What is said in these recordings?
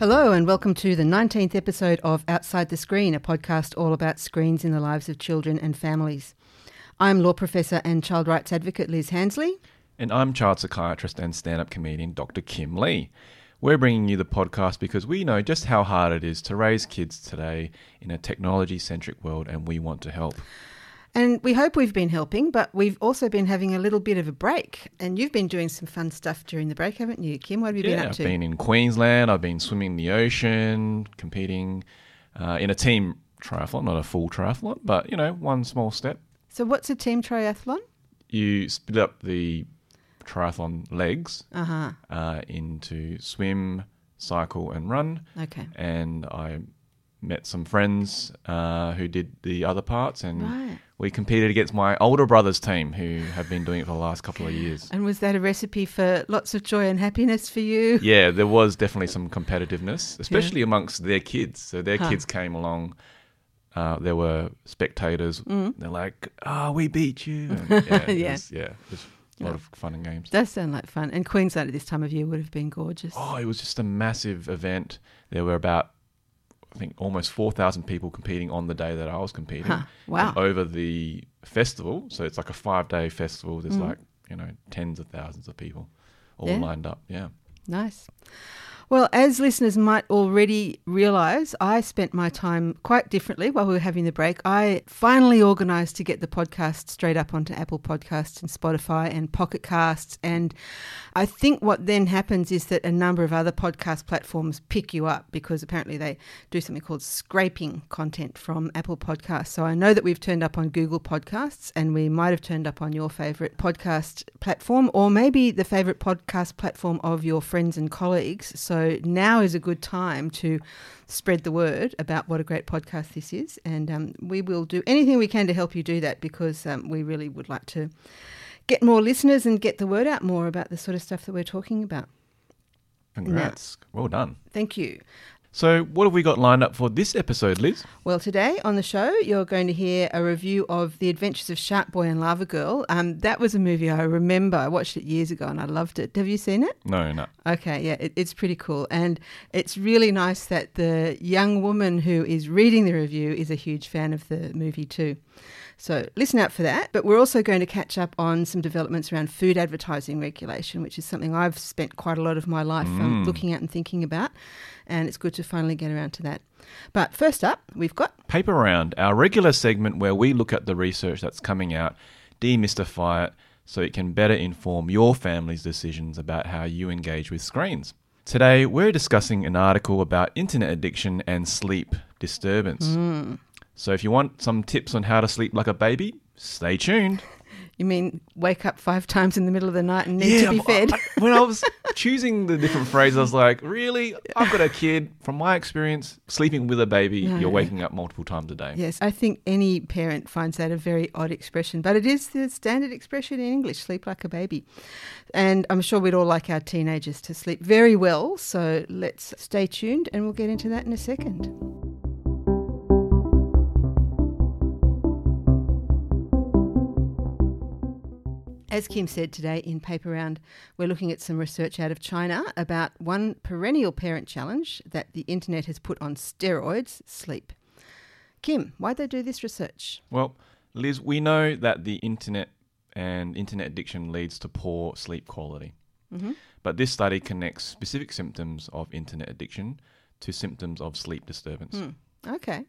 Hello, and welcome to the 19th episode of Outside the Screen, a podcast all about screens in the lives of children and families. I'm law professor and child rights advocate Liz Handsley. And I'm child psychiatrist and stand up comedian Dr. Kim Lee. We're bringing you the podcast because we know just how hard it is to raise kids today in a technology centric world, and we want to help. And we hope we've been helping, but we've also been having a little bit of a break. And you've been doing some fun stuff during the break, haven't you, Kim? What have you been yeah, up I've to? been in Queensland. I've been swimming in the ocean, competing uh, in a team triathlon, not a full triathlon, but you know, one small step. So, what's a team triathlon? You split up the triathlon legs Uh huh. uh, into swim, cycle, and run. Okay. and I met some friends uh, who did the other parts, and Right. we competed against my older brother's team, who have been doing it for the last couple of years. And was that a recipe for lots of joy and happiness for you? Yeah, there was definitely some competitiveness, especially amongst their kids. So their Huh. kids came along. Uh, there were spectators. They're like, "Ah, we beat you!" And yeah, it Yeah. was, yeah, it was a lot of fun and games. Does sound like fun. And Queensland at this time of year would have been gorgeous. Oh, it was just a massive event. There were about, I think, almost 4,000 people competing on the day that I was competing. Huh. Wow. And over the festival, so it's like a five day festival, there's Mm. like, you know, tens of thousands of people all Yeah. lined up. Yeah. Nice. Well, as listeners might already realise, I spent my time quite differently while we were having the break. I finally organised to get the podcast straight up onto Apple Podcasts and Spotify and Pocket Casts. And I think what then happens is that a number of other podcast platforms pick you up because apparently they do something called scraping content from Apple Podcasts. So I know that we've turned up on Google Podcasts and we might have turned up on your favourite podcast platform or maybe the favourite podcast platform of your friends and colleagues. So now is a good time to spread the word about what a great podcast this is. And um, we will do anything we can to help you do that because um, we really would like to get more listeners and get the word out more about the sort of stuff that we're talking about. Congrats. Well done. Thank you. So, what have we got lined up for this episode, Liz? Well, today on the show, you're going to hear a review of The Adventures of Shark Boy and Lava Girl. Um, that was a movie I remember. I watched it years ago and I loved it. Have you seen it? No, no. Okay, yeah, it, it's pretty cool. And it's really nice that the young woman who is reading the review is a huge fan of the movie too. So listen out for that. But we're also going to catch up on some developments around food advertising regulation, which is something I've spent quite a lot of my life um, looking at and thinking about. And it's good to finally get around to that. But first up, we've got Paper Round, our regular segment where we look at the research that's coming out, demystify it, so it can better inform your family's decisions about how you engage with screens. Today, we're discussing an article about internet addiction and sleep disturbance. So, if you want some tips on how to sleep like a baby, stay tuned. You mean wake up five times in the middle of the night and need to be fed? I- when I was choosing the different phrases, I was like, really? I've got a kid. From my experience, sleeping with a baby, No. you're waking up multiple times a day. yes, I think any parent finds that a very odd expression, but it is the standard expression in English sleep like a baby. And I'm sure we'd all like our teenagers to sleep very well. So let's stay tuned and we'll get into that in a second. As Kim said today in Paper Round, we're looking at some research out of China about one perennial parent challenge that the internet has put on steroids sleep. Kim, why'd they do this research? Well, Liz, we know that the internet and internet addiction leads to poor sleep quality. Mhm. But this study connects specific symptoms of internet addiction to symptoms of sleep disturbance. Hmm. Okay.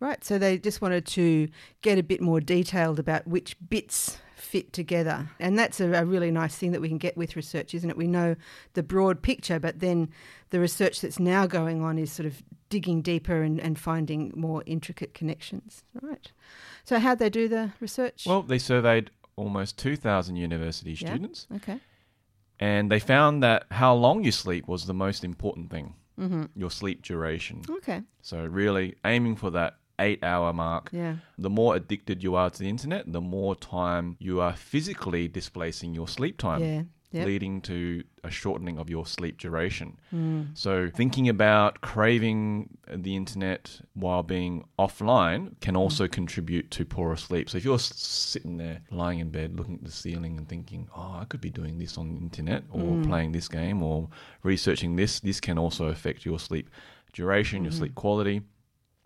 Right, so they just wanted to get a bit more detailed about which bits fit together. And that's a, a really nice thing that we can get with research, isn't it? We know the broad picture, but then the research that's now going on is sort of digging deeper and, and finding more intricate connections. Right. So, how'd they do the research? Well, they surveyed almost 2,000 university Yeah. students okay. and they found that how long you sleep was the most important thing, Mm-hmm. your sleep duration. Okay. So, really aiming for that eight hour mark. Yeah. The more addicted you are to the internet, the more time you are physically displacing your sleep time. Yeah. Yep. leading to a shortening of your sleep duration. Mm. So, thinking about craving the internet while being offline can also hmm. contribute to poorer sleep. So, if you're sitting there lying in bed looking at the ceiling and thinking, oh, I could be doing this on the internet or hmm. playing this game or researching this, this can also affect your sleep duration, your hmm. sleep quality.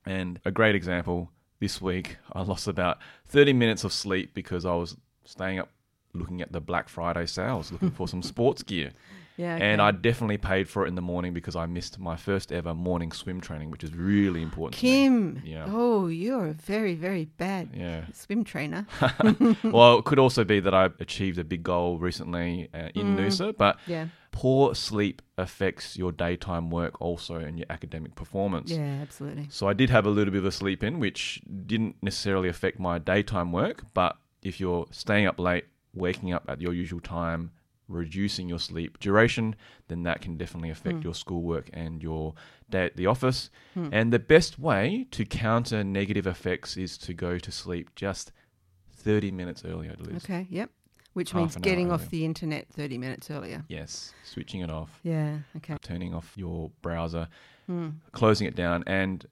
And a great example this week, I lost about 30 minutes of sleep because I was staying up looking at the Black Friday sales, looking for some sports gear. Yeah. And. I definitely paid for it in the morning because I missed my first ever morning swim training, which is really important. Kim. Yeah. Oh, you're a very, very bad Yeah. swim trainer. well, it could also be that I achieved a big goal recently uh, in Mm. Noosa, but Yeah. poor sleep affects your daytime work also and your academic performance. Yeah, absolutely. So I did have a little bit of a sleep in, which didn't necessarily affect my daytime work. But if you're staying up late, waking up at your usual time, reducing your sleep duration, then that can definitely affect your schoolwork and your day at the office. And the best way to counter negative effects is to go to sleep just 30 minutes earlier, Liz. Okay, yep. Which Half means getting off earlier. the internet 30 minutes earlier. Yes, switching it off. Yeah, okay. turning off your browser, Hmm. closing it down, and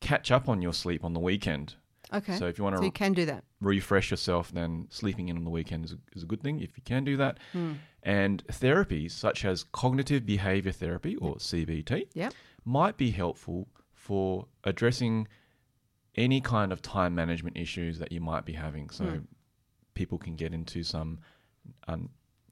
catch up on your sleep on the weekend. Okay. So if you want So to you can do that. refresh yourself, then sleeping in on the weekend is a, is a good thing if you can do that. Hmm. And therapies such as cognitive behavior therapy or CBT Yep. might be helpful for addressing any kind of time management issues that you might be having. So Hmm. people can get into some un-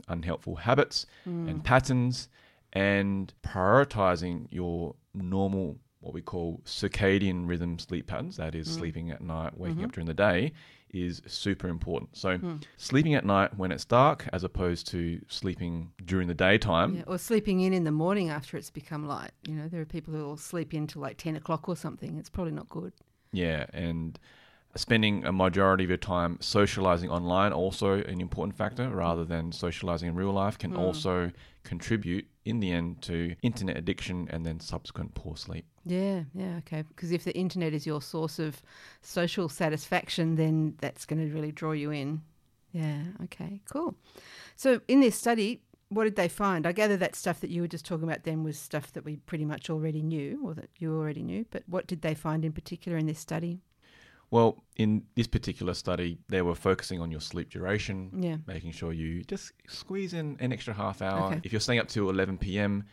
unhelpful habits Hmm. and patterns and prioritizing your normal what we call circadian rhythm sleep patterns that is is sleeping at night waking Mm-hmm. up during the day is super important so Hmm. sleeping at night when it's dark as opposed to sleeping during the daytime Yeah, or sleeping in in the morning after it's become light. You know, there are people who will sleep in till like 10 o'clock or something. It's probably not good. Yeah, and spending a majority of your time socializing online also an important factor rather than socializing in real life can hmm. also contribute in the end to internet addiction and then subsequent poor sleep. Yeah, yeah, okay. Because if the internet is your source of social satisfaction, then that's going to really draw you in. Yeah, okay, cool. So in this study, what did they find? I gather that stuff that you were just talking about then was stuff that we pretty much already knew or that you already knew. But what did they find in particular in this study? Well, in this particular study, they were focusing on your sleep duration, Yeah. making sure you just squeeze in an extra half hour. Okay. If you're staying up till 11 p.m.,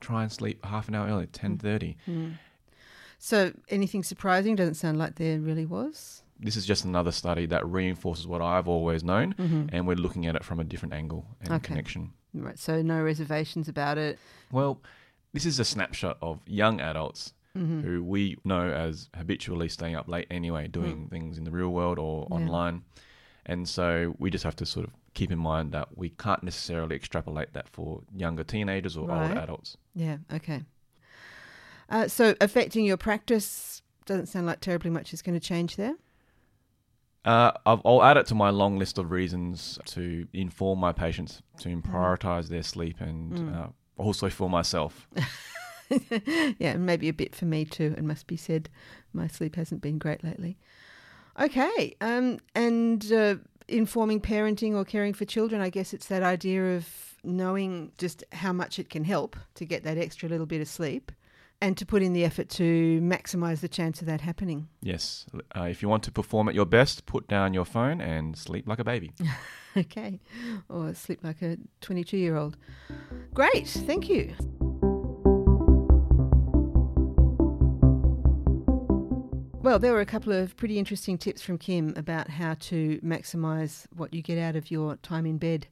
try and sleep half an hour early, 10:30. So anything surprising? Doesn't sound like there really was. This is just another study that reinforces what I've always known, and we're looking at it from a different angle and Mm-hmm. Okay. connection. Right, so no reservations about it. Well, this is a snapshot of young adults Mm-hmm. who we know as habitually staying up late anyway, doing things in the real world or Mm. Yeah. online. And so we just have to sort of keep in mind that we can't necessarily extrapolate that for younger teenagers or Right. older adults. Yeah, okay. Uh, so affecting your practice doesn't sound like terribly much is going to change there. Uh, I've, I'll add it to my long list of reasons to inform my patients to Mm. prioritize their sleep and uh, also for myself. yeah, and maybe a bit for me too. It must be said, my sleep hasn't been great lately. Okay, um, and uh, informing parenting or caring for children, I guess it's that idea of knowing just how much it can help to get that extra little bit of sleep, and to put in the effort to maximise the chance of that happening. Yes, uh, if you want to perform at your best, put down your phone and sleep like a baby. Okay, or sleep like a twenty-two-year-old. Great, thank you. Well, there were a couple of pretty interesting tips from Kim about how to maximise what you get out of your time in bed.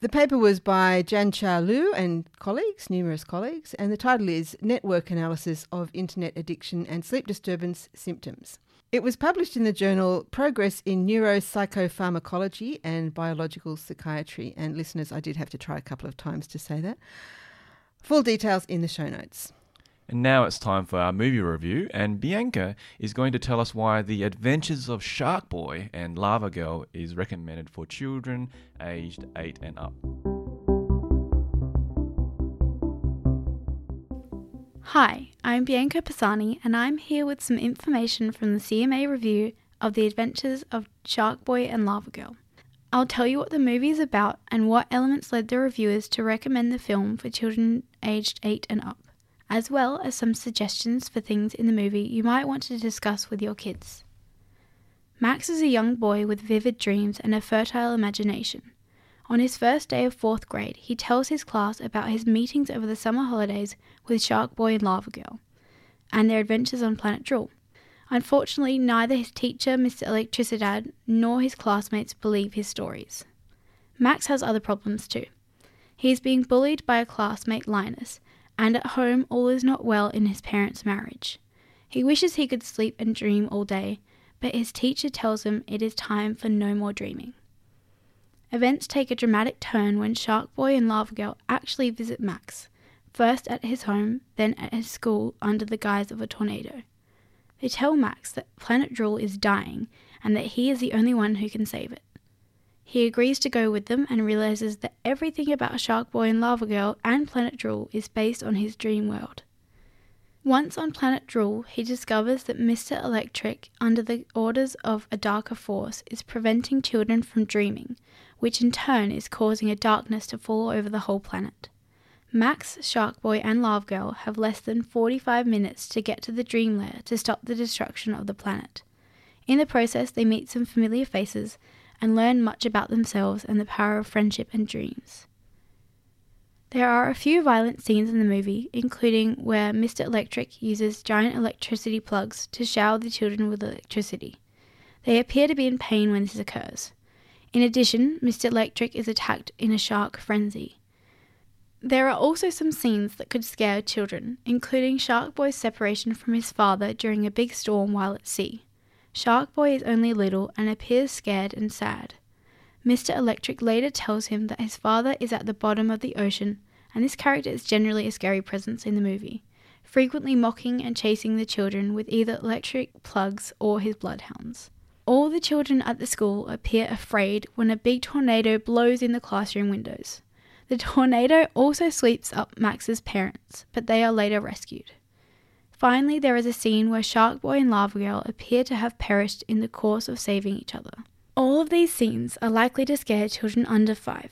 The paper was by Jian-Xia Lu and colleagues, numerous colleagues, and the title is Network Analysis of Internet Addiction and Sleep Disturbance Symptoms. It was published in the journal Progress in Neuropsychopharmacology and Biological Psychiatry. And listeners, I did have to try a couple of times to say that. Full details in the show notes. And now it's time for our movie review, and Bianca is going to tell us why The Adventures of Shark Boy and Lava Girl is recommended for children aged 8 and up. Hi, I'm Bianca Pisani, and I'm here with some information from the CMA review of The Adventures of Shark Boy and Lava Girl. I'll tell you what the movie is about and what elements led the reviewers to recommend the film for children aged 8 and up, as well as some suggestions for things in the movie you might want to discuss with your kids. Max is a young boy with vivid dreams and a fertile imagination. On his first day of fourth grade, he tells his class about his meetings over the summer holidays with Shark Boy and Lava Girl, and their adventures on Planet Drool. Unfortunately, neither his teacher, Mr. Electricidad, nor his classmates believe his stories. Max has other problems too. He is being bullied by a classmate, Linus, and at home all is not well in his parents' marriage. He wishes he could sleep and dream all day, but his teacher tells him it is time for no more dreaming. Events take a dramatic turn when Shark Boy and Lava Girl actually visit Max, first at his home, then at his school under the guise of a tornado. They tell Max that Planet Drool is dying and that he is the only one who can save it. He agrees to go with them and realizes that everything about Shark Boy and Lava Girl and Planet Drool is based on his dream world. Once on Planet Drool, he discovers that Mr. Electric, under the orders of a darker force, is preventing children from dreaming, which in turn is causing a darkness to fall over the whole planet. Max, Shark Boy, and Lava Girl have less than 45 minutes to get to the Dream Lair to stop the destruction of the planet. In the process, they meet some familiar faces and learn much about themselves and the power of friendship and dreams. There are a few violent scenes in the movie, including where Mr. Electric uses giant electricity plugs to shower the children with electricity. They appear to be in pain when this occurs. In addition, Mr. Electric is attacked in a shark frenzy. There are also some scenes that could scare children, including Shark Boy's separation from his father during a big storm while at sea. Shark Boy is only little and appears scared and sad. Mr. Electric later tells him that his father is at the bottom of the ocean, and this character is generally a scary presence in the movie, frequently mocking and chasing the children with either electric plugs or his bloodhounds. All the children at the school appear afraid when a big tornado blows in the classroom windows. The tornado also sweeps up Max's parents, but they are later rescued. Finally, there is a scene where Shark Boy and Lava Girl appear to have perished in the course of saving each other. All of these scenes are likely to scare children under 5.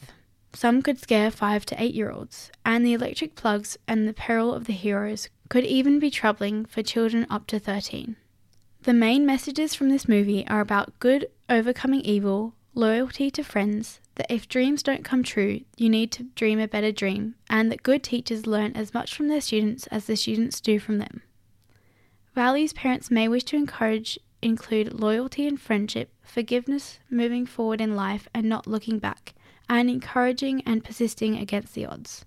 Some could scare 5 to 8 year olds, and the electric plugs and the peril of the heroes could even be troubling for children up to 13. The main messages from this movie are about good overcoming evil, loyalty to friends, that if dreams don't come true, you need to dream a better dream, and that good teachers learn as much from their students as the students do from them. Values parents may wish to encourage include loyalty and friendship, forgiveness, moving forward in life and not looking back, and encouraging and persisting against the odds.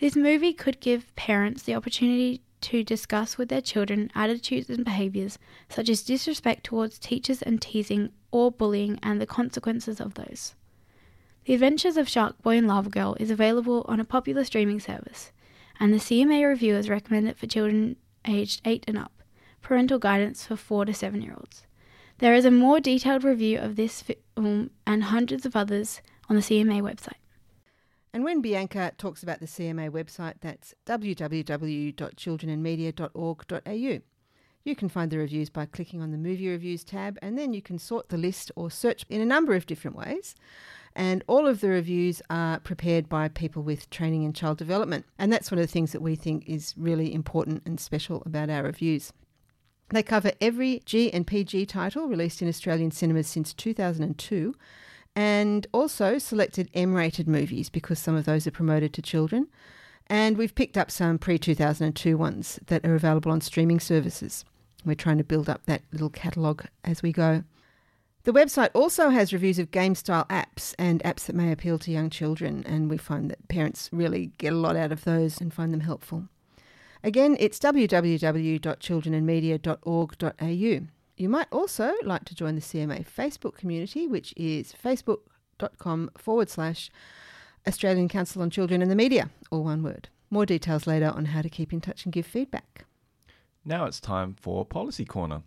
This movie could give parents the opportunity to discuss with their children attitudes and behaviours such as disrespect towards teachers and teasing or bullying and the consequences of those. The Adventures of Shark Boy and Lava Girl is available on a popular streaming service, and the CMA reviewers recommend it for children aged 8 and up. Parental guidance for 4 to 7 year olds. There is a more detailed review of this film and hundreds of others on the CMA website. And when Bianca talks about the CMA website, that's www.childrenandmedia.org.au. You can find the reviews by clicking on the Movie Reviews tab, and then you can sort the list or search in a number of different ways. And all of the reviews are prepared by people with training in child development. And that's one of the things that we think is really important and special about our reviews. They cover every G and PG title released in Australian cinemas since 2002 and also selected M rated movies because some of those are promoted to children. And we've picked up some pre 2002 ones that are available on streaming services. We're trying to build up that little catalogue as we go. The website also has reviews of game style apps and apps that may appeal to young children, and we find that parents really get a lot out of those and find them helpful. Again, it's www.childrenandmedia.org.au. You might also like to join the CMA Facebook community, which is facebook.com forward slash Australian Council on Children and the Media, all one word. More details later on how to keep in touch and give feedback. Now it's time for Policy Corner.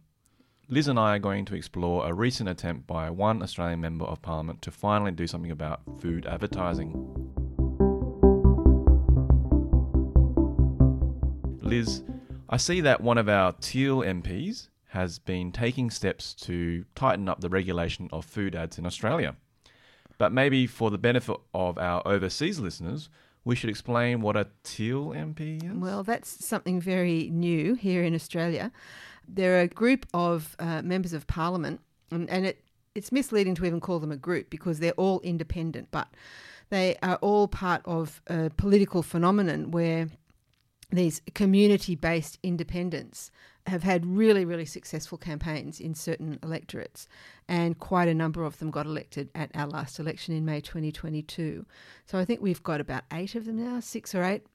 Liz and I are going to explore a recent attempt by one Australian Member of Parliament to finally do something about food advertising. Liz, I see that one of our Teal MPs has been taking steps to tighten up the regulation of food ads in Australia. But maybe for the benefit of our overseas listeners, we should explain what a teal MP is. Well, that's something very new here in Australia. They're a group of uh, members of parliament, and, and it, it's misleading to even call them a group because they're all independent, but they are all part of a political phenomenon where these community based independents have had really, really successful campaigns in certain electorates, and quite a number of them got elected at our last election in May 2022. So I think we've got about eight of them now, six or eight.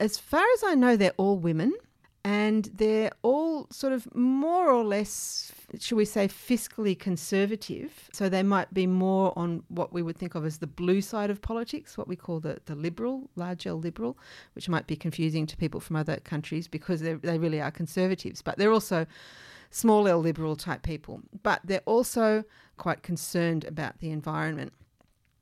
As far as I know, they're all women and they're all sort of more or less, shall we say, fiscally conservative. So they might be more on what we would think of as the blue side of politics, what we call the, the liberal, large L liberal, which might be confusing to people from other countries because they really are conservatives. But they're also small L liberal type people. But they're also quite concerned about the environment.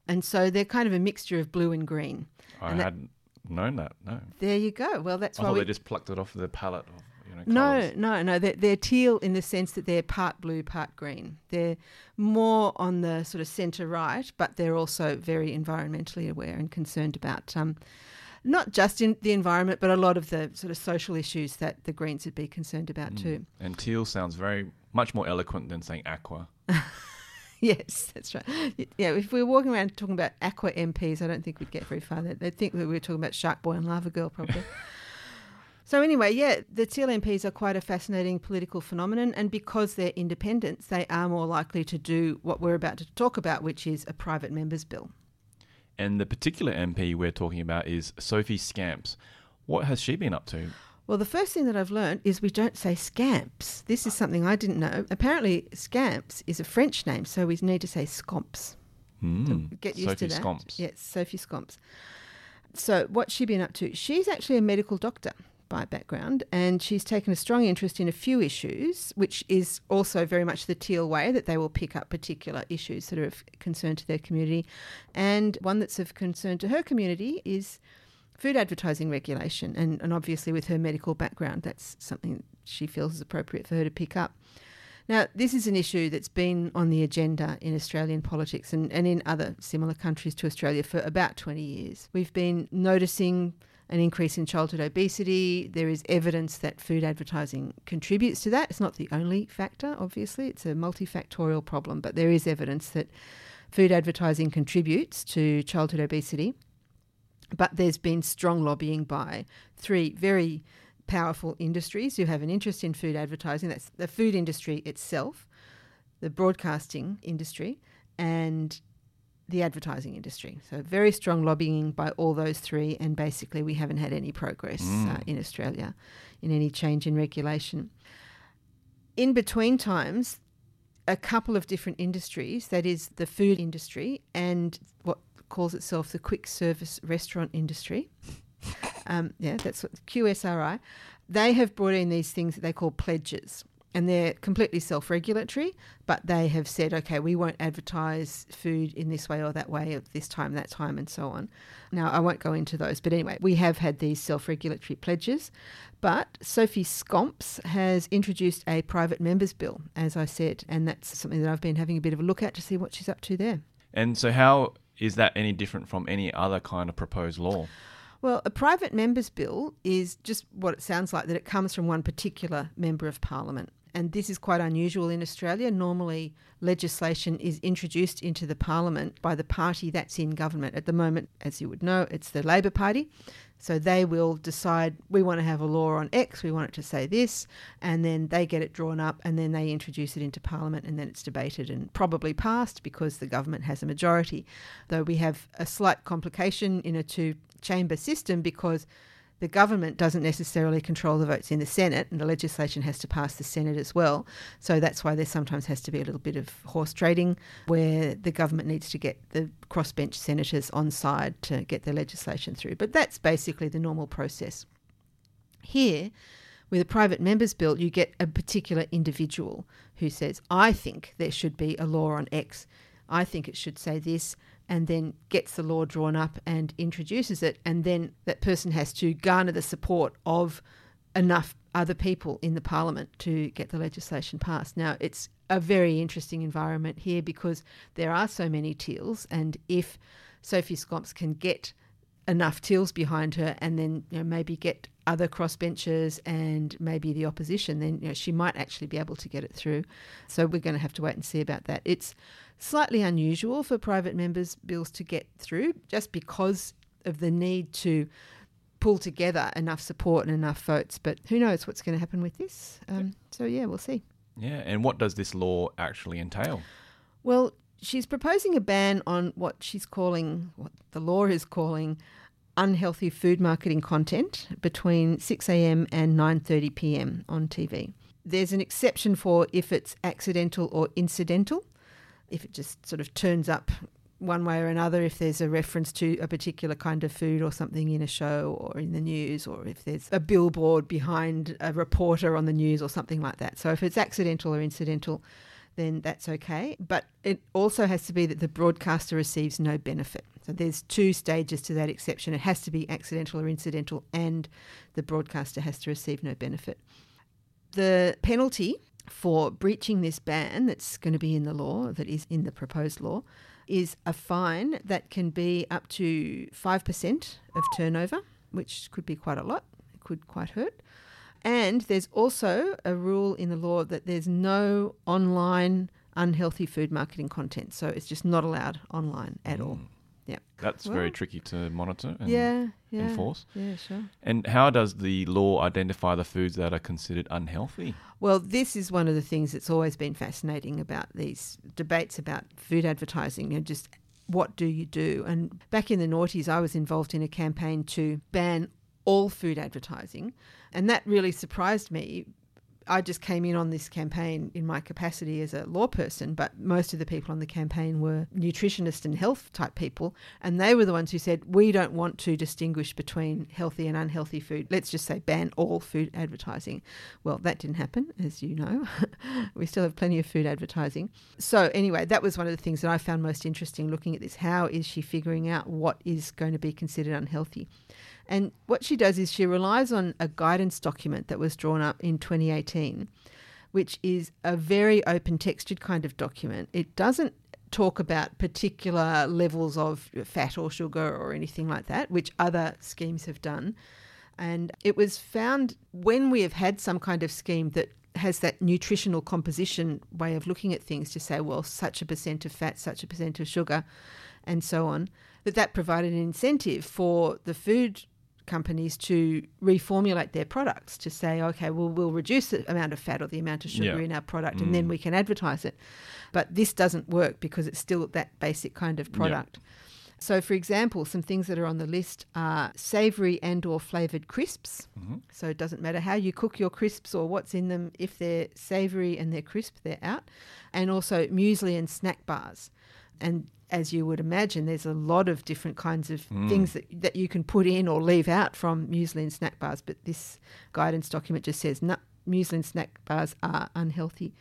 And so they're kind of a mixture of blue and green. I and that, hadn't known that. No. There you go. Well, that's I why thought we, they just plucked it off the palette. Of, you know, no, no, no. They're, they're teal in the sense that they're part blue, part green. They're more on the sort of centre right, but they're also very environmentally aware and concerned about um, not just in the environment, but a lot of the sort of social issues that the Greens would be concerned about Mm. too. And teal sounds very much more eloquent than saying aqua. Yes, that's right. Yeah, if we were walking around talking about aqua MPs, I don't think we'd get very far. They'd think that we were talking about Shark Boy and Lava Girl, probably. so anyway, yeah, the Teal MPs are quite a fascinating political phenomenon, and because they're independents, they are more likely to do what we're about to talk about, which is a private members bill. And the particular MP we're talking about is Sophie Scamps. What has she been up to? Well, the first thing that I've learned is we don't say scamps. This is something I didn't know. Apparently, scamps is a French name, so we need to say scomps. Mm. Get used Sophie to that. Sophie Scomps. Yes, Sophie Scomps. So, what's she been up to? She's actually a medical doctor by background, and she's taken a strong interest in a few issues, which is also very much the teal way that they will pick up particular issues that are of concern to their community. And one that's of concern to her community is food advertising regulation. And, and obviously, with her medical background, that's something she feels is appropriate for her to pick up. Now, this is an issue that's been on the agenda in Australian politics and, and in other similar countries to Australia for about 20 years. We've been noticing an increase in childhood obesity. There is evidence that food advertising contributes to that. It's not the only factor, obviously, it's a multifactorial problem, but there is evidence that food advertising contributes to childhood obesity. But there's been strong lobbying by three very powerful industries who have an interest in food advertising. That's the food industry itself, the broadcasting industry, and the advertising industry. So very strong lobbying by all those three, and basically we haven't had any progress uh, in Australia in any change in regulation. In between times, a couple of different industries, that is the food industry and what calls itself the quick service restaurant industry. Um, yeah, that's what QSRI. They have brought in these things that they call pledges, and they're completely self-regulatory. But they have said, okay, we won't advertise food in this way or that way at this time, that time, and so on. Now, I won't go into those, but anyway, we have had these self-regulatory pledges. But Sophie Scamps has introduced a private members bill, as I said, and that's something that I've been having a bit of a look at to see what she's up to there. And so, how is that any different from any other kind of proposed law? Well, a private members bill is just what it sounds like that it comes from one particular member of parliament. And this is quite unusual in Australia. Normally, legislation is introduced into the parliament by the party that's in government. At the moment, as you would know, it's the Labor Party. So they will decide we want to have a law on X, we want it to say this, and then they get it drawn up and then they introduce it into Parliament and then it's debated and probably passed because the government has a majority. Though we have a slight complication in a two chamber system because the government doesn't necessarily control the votes in the Senate, and the legislation has to pass the Senate as well. So that's why there sometimes has to be a little bit of horse trading where the government needs to get the crossbench senators on side to get the legislation through. But that's basically the normal process. Here, with a private members bill, you get a particular individual who says, I think there should be a law on X. I think it should say this, and then gets the law drawn up and introduces it. And then that person has to garner the support of enough other people in the parliament to get the legislation passed. Now, it's a very interesting environment here because there are so many teals, and if Sophie Scamps can get enough teals behind her and then you know, maybe get other crossbenchers and maybe the opposition, then you know, she might actually be able to get it through. So we're going to have to wait and see about that. It's slightly unusual for private members' bills to get through just because of the need to pull together enough support and enough votes. But who knows what's going to happen with this? Um, so yeah, we'll see. Yeah, and what does this law actually entail? Well, she's proposing a ban on what she's calling, what the law is calling, unhealthy food marketing content between 6 a.m. and 9:30 p.m. on TV. There's an exception for if it's accidental or incidental, if it just sort of turns up one way or another, if there's a reference to a particular kind of food or something in a show or in the news, or if there's a billboard behind a reporter on the news or something like that. So if it's accidental or incidental, then that's okay. But it also has to be that the broadcaster receives no benefit. So there's two stages to that exception. It has to be accidental or incidental, and the broadcaster has to receive no benefit. The penalty for breaching this ban that's going to be in the law, that is in the proposed law, is a fine that can be up to 5% of turnover, which could be quite a lot. It could quite hurt. And there's also a rule in the law that there's no online unhealthy food marketing content. So it's just not allowed online at all. Mm. Yeah. That's Well- very tricky to monitor and Yeah, yeah. enforce. Yeah, sure. And how does the law identify the foods that are considered unhealthy? Well, this is one of the things that's always been fascinating about these debates about food advertising. You know, just what do you do? And back in the noughties, I was involved in a campaign to ban all food advertising, and that really surprised me. I just came in on this campaign in my capacity as a law person, but most of the people on the campaign were nutritionist and health type people, and they were the ones who said, We don't want to distinguish between healthy and unhealthy food. Let's just say ban all food advertising. Well, that didn't happen, as you know. we still have plenty of food advertising. So, anyway, that was one of the things that I found most interesting looking at this. How is she figuring out what is going to be considered unhealthy? And what she does is she relies on a guidance document that was drawn up in 2018, which is a very open textured kind of document. It doesn't talk about particular levels of fat or sugar or anything like that, which other schemes have done. And it was found when we have had some kind of scheme that has that nutritional composition way of looking at things to say, well, such a percent of fat, such a percent of sugar, and so on, that that provided an incentive for the food companies to reformulate their products to say, okay, well, we'll reduce the amount of fat or the amount of sugar Yeah. in our product and mm. then we can advertise it. But this doesn't work because it's still that basic kind of product. So, for example, some things that are on the list are savoury and or flavoured crisps. Mm-hmm. So it doesn't matter how you cook your crisps or what's in them. If they're savoury and they're crisp, they're out. And also muesli and snack bars. And as you would imagine, there's a lot of different kinds of things that, that you can put in or leave out from muesli and snack bars. But this guidance document just says no, muesli and snack bars are unhealthy.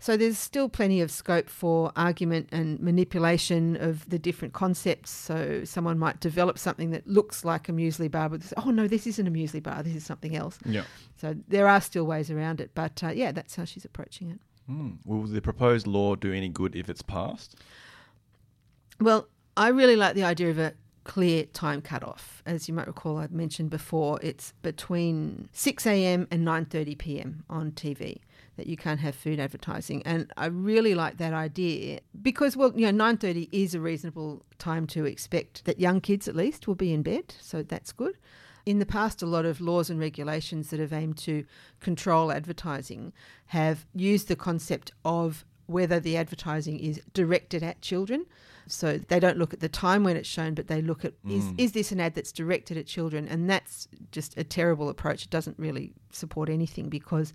So there's still plenty of scope for argument and manipulation of the different concepts. So someone might develop something that looks like a muesli bar, but say, oh no, this isn't a muesli bar. This is something else. Yeah. So there are still ways around it, but uh, yeah, that's how she's approaching it. Mm. Will the proposed law do any good if it's passed? Well, I really like the idea of a clear time cutoff. As you might recall, I've mentioned before, it's between 6 a.m. and 9:30 p.m. on TV that you can't have food advertising, and I really like that idea because, well, you know, 9:30 is a reasonable time to expect that young kids, at least, will be in bed, so that's good. In the past, a lot of laws and regulations that have aimed to control advertising have used the concept of whether the advertising is directed at children. So they don't look at the time when it's shown, but they look at is, mm. is this an ad that's directed at children? And that's just a terrible approach. It doesn't really support anything because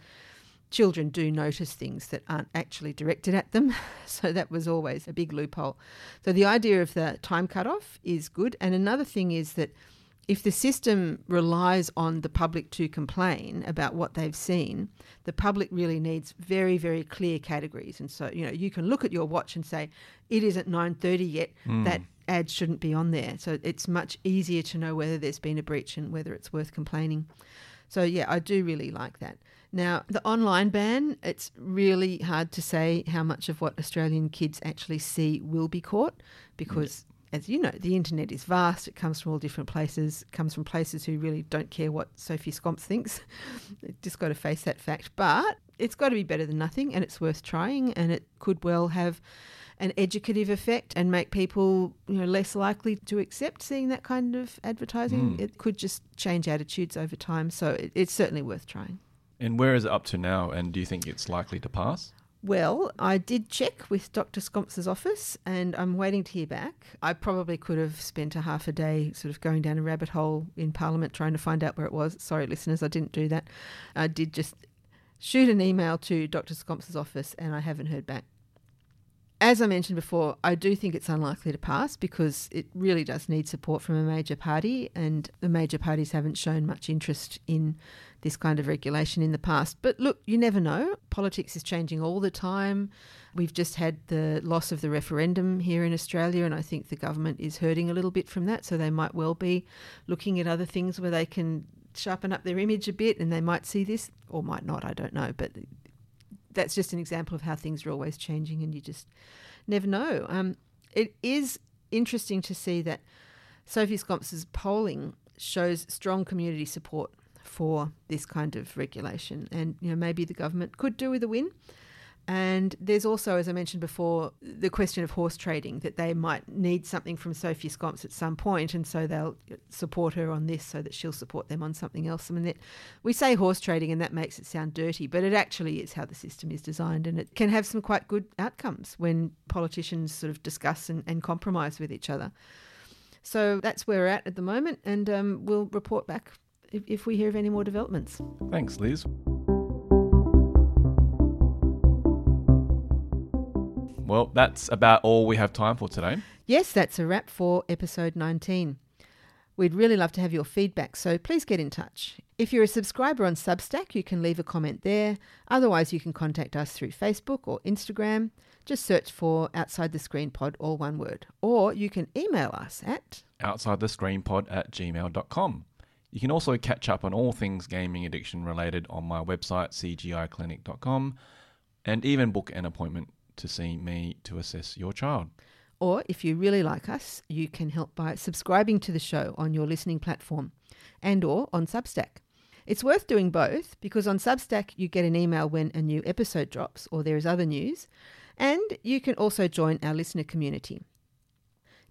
children do notice things that aren't actually directed at them. So that was always a big loophole. So the idea of the time cutoff is good. And another thing is that if the system relies on the public to complain about what they've seen, the public really needs very, very clear categories. And so, you know, you can look at your watch and say, it isn't 9.30 yet, hmm. that ad shouldn't be on there. So it's much easier to know whether there's been a breach and whether it's worth complaining. So yeah, I do really like that. Now, the online ban, it's really hard to say how much of what Australian kids actually see will be caught because, as you know, the internet is vast. It comes from all different places, it comes from places who really don't care what Sophie Scamps thinks. Just got to face that fact. But it's got to be better than nothing and it's worth trying and it could well have an educative effect and make people you know less likely to accept seeing that kind of advertising. Mm. It could just change attitudes over time. So it, it's certainly worth trying. And where is it up to now? And do you think it's likely to pass? Well, I did check with Dr. Scamps's office and I'm waiting to hear back. I probably could have spent a half a day sort of going down a rabbit hole in Parliament trying to find out where it was. Sorry, listeners, I didn't do that. I did just shoot an email to Dr. Scamps's office and I haven't heard back. As I mentioned before, I do think it's unlikely to pass because it really does need support from a major party, and the major parties haven't shown much interest in this kind of regulation in the past. But look, you never know. Politics is changing all the time. We've just had the loss of the referendum here in Australia, and I think the government is hurting a little bit from that. So they might well be looking at other things where they can sharpen up their image a bit, and they might see this or might not. I don't know, but that's just an example of how things are always changing, and you just never know. Um, it is interesting to see that Sophie Scamps's polling shows strong community support for this kind of regulation, and you know maybe the government could do with a win. And there's also, as I mentioned before, the question of horse trading that they might need something from Sophie Scamps at some point, and so they'll support her on this so that she'll support them on something else. I mean, that, we say horse trading, and that makes it sound dirty, but it actually is how the system is designed, and it can have some quite good outcomes when politicians sort of discuss and, and compromise with each other. So that's where we're at at the moment, and um, we'll report back if, if we hear of any more developments. Thanks, Liz. Well, that's about all we have time for today. Yes, that's a wrap for episode 19. We'd really love to have your feedback, so please get in touch. If you're a subscriber on Substack, you can leave a comment there. Otherwise, you can contact us through Facebook or Instagram. Just search for Outside the Screen Pod, all one word. Or you can email us at outside the screen pod at gmail.com. You can also catch up on all things gaming addiction related on my website, cgiclinic.com, and even book an appointment to see me to assess your child. Or if you really like us, you can help by subscribing to the show on your listening platform and or on Substack. It's worth doing both because on Substack you get an email when a new episode drops or there is other news, and you can also join our listener community.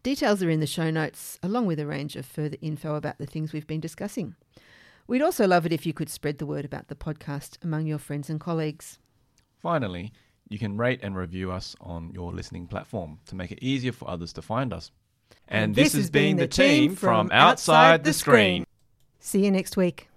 Details are in the show notes, along with a range of further info about the things we've been discussing. We'd also love it if you could spread the word about the podcast among your friends and colleagues. Finally, you can rate and review us on your listening platform to make it easier for others to find us. And, And this, this has been been the team from Outside the. Screen. See you next week.